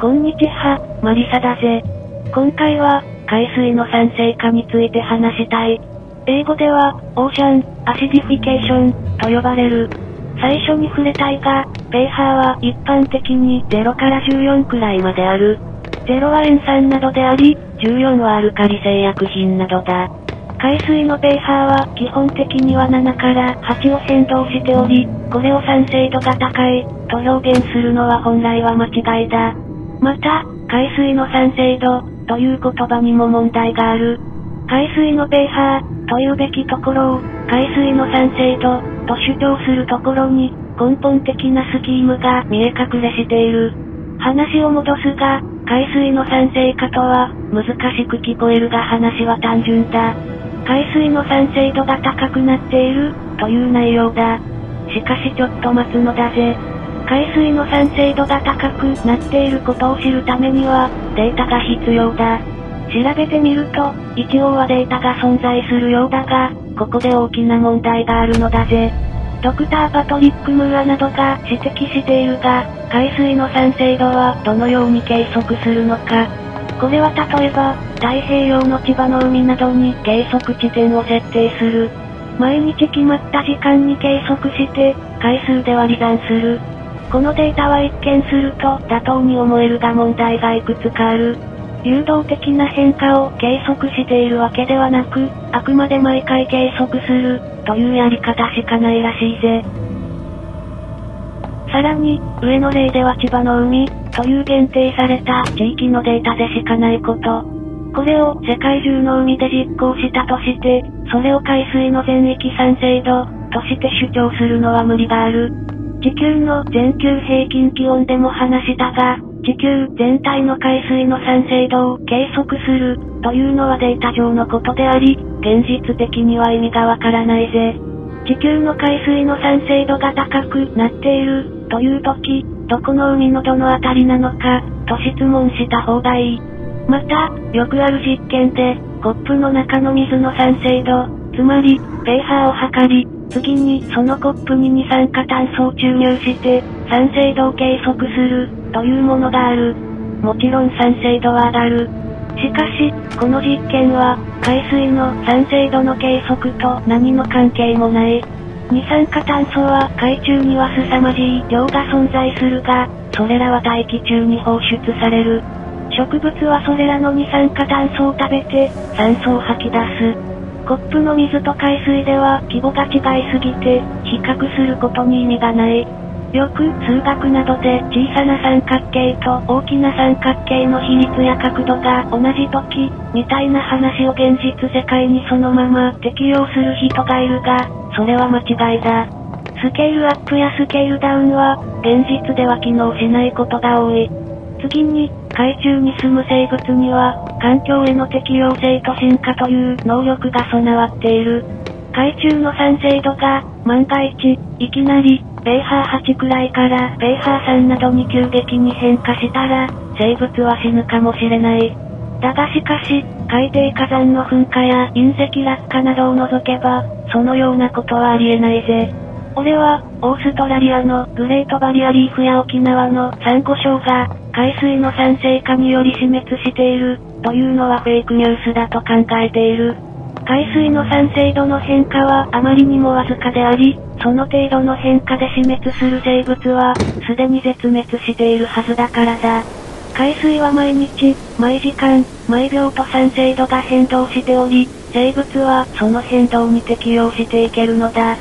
こんにちは、マリサだぜ。今回は、海水の酸性化について話したい。英語では、 Ocean、Acidification、と呼ばれる。最初に触れたいが、ペーハーは一般的に0から14くらいまである。0は塩酸などであり、14はアルカリ性薬品などだ。海水のペーハーは基本的には7から8を変動しており、これを酸性度が高い、と表現するのは本来は間違いだ。また、海水の酸性度、という言葉にも問題がある。海水のペーハー、というべきところを、海水の酸性度、と主張するところに、根本的なスキームが見え隠れしている。話を戻すが、海水の酸性化とは、難しく聞こえるが話は単純だ。海水の酸性度が高くなっている、という内容だ。しかしちょっと待つのだぜ。海水の酸性度が高くなっていることを知るためには、データが必要だ。調べてみると、一応はデータが存在するようだが、ここで大きな問題があるのだぜ。ドクターパトリック・ムーアなどが指摘しているが、海水の酸性度はどのように計測するのか。これは例えば、太平洋の千葉の海などに計測地点を設定する。毎日決まった時間に計測して、回数で割り算する。このデータは一見すると妥当に思えるが問題がいくつかある。誘導的な変化を計測しているわけではなく、あくまで毎回計測する、というやり方しかないらしいぜ。さらに、上の例では千葉の海、という限定された地域のデータでしかないこと。これを世界中の海で実行したとして、それを海水の全域酸性度、として主張するのは無理がある。地球の全球平均気温でも話したが、地球全体の海水の酸性度を計測する、というのはデータ上のことであり、現実的には意味がわからないぜ。地球の海水の酸性度が高くなっている、という時、どこの海のどのあたりなのか、と質問した方がいい。また、よくある実験で、コップの中の水の酸性度、つまり、ペーハーを測り、次にそのコップに二酸化炭素を注入して、酸性度を計測する、というものがある。もちろん酸性度は上がる。しかし、この実験は、海水の酸性度の計測と何の関係もない。二酸化炭素は海中には凄まじい量が存在するが、それらは大気中に放出される。植物はそれらの二酸化炭素を食べて、酸素を吐き出す。コップの水と海水では規模が違いすぎて、比較することに意味がない。よく数学などで小さな三角形と大きな三角形の比率や角度が同じ時、みたいな話を現実世界にそのまま適用する人がいるが、それは間違いだ。スケールアップやスケールダウンは、現実では機能しないことが多い。次に、海中に住む生物には、環境への適応性と進化という能力が備わっている。海中の酸性度が、万が一、いきなり、ペーハー8くらいから、ペーハー3などに急激に変化したら、生物は死ぬかもしれない。だがしかし、海底火山の噴火や隕石落下などを除けば、そのようなことはありえないぜ。俺は、オーストラリアのグレートバリアリーフや沖縄のサンゴ礁が、海水の酸性化により死滅している、というのはフェイクニュースだと考えている。海水の酸性度の変化はあまりにもわずかであり、その程度の変化で死滅する生物は、すでに絶滅しているはずだからだ。海水は毎日、毎時間、毎秒と酸性度が変動しており、生物はその変動に適応していけるのだ。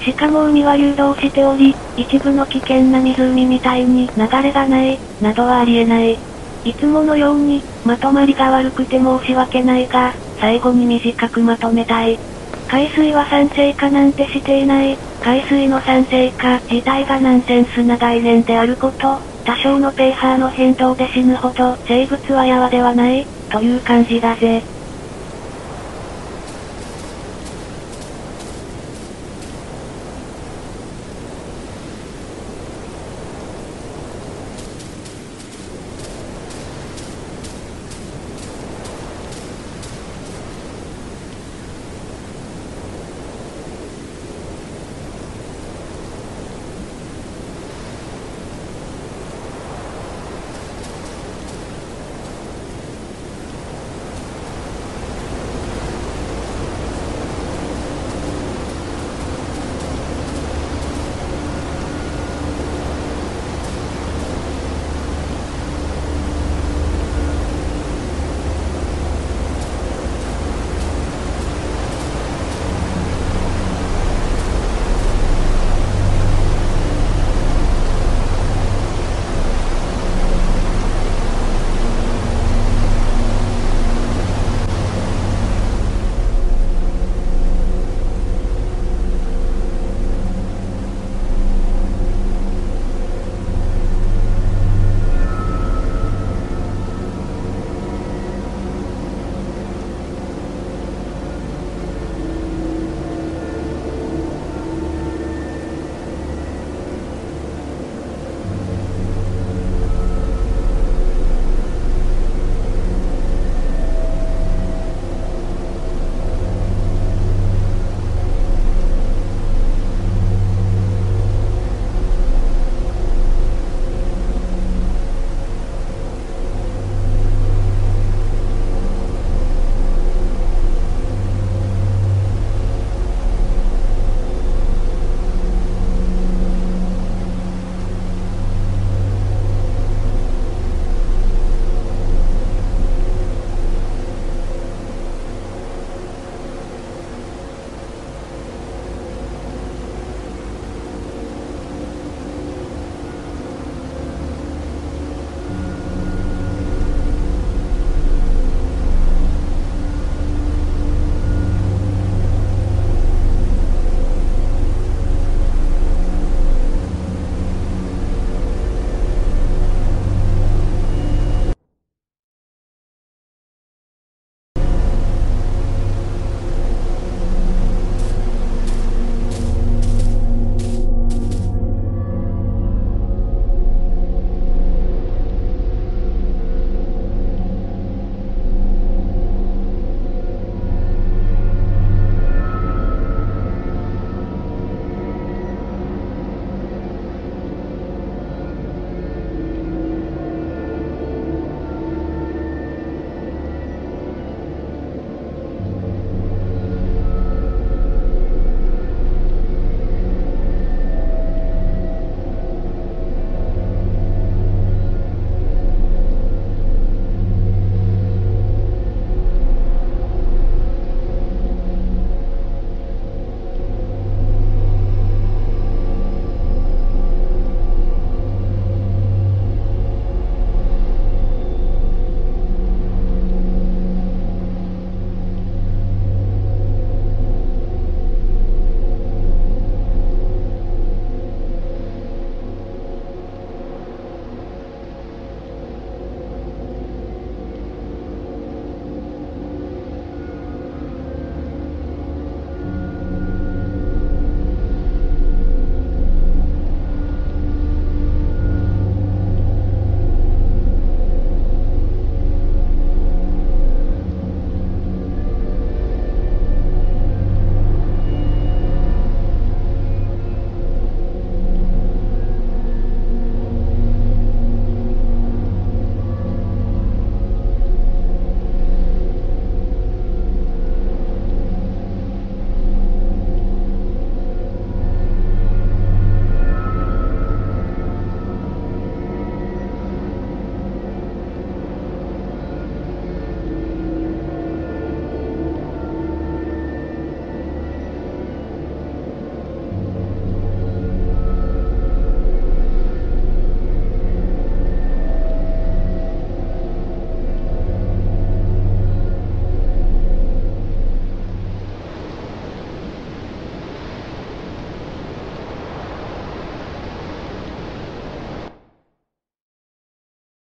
しかも海は流動しており、一部の危険な湖みたいに流れがない、などはありえない。いつものように、まとまりが悪くて申し訳ないが、最後に短くまとめたい。海水は酸性化なんてしていない。海水の酸性化自体がナンセンスな概念であること、多少のペーハーの変動で死ぬほど生物はやわではない、という感じだぜ。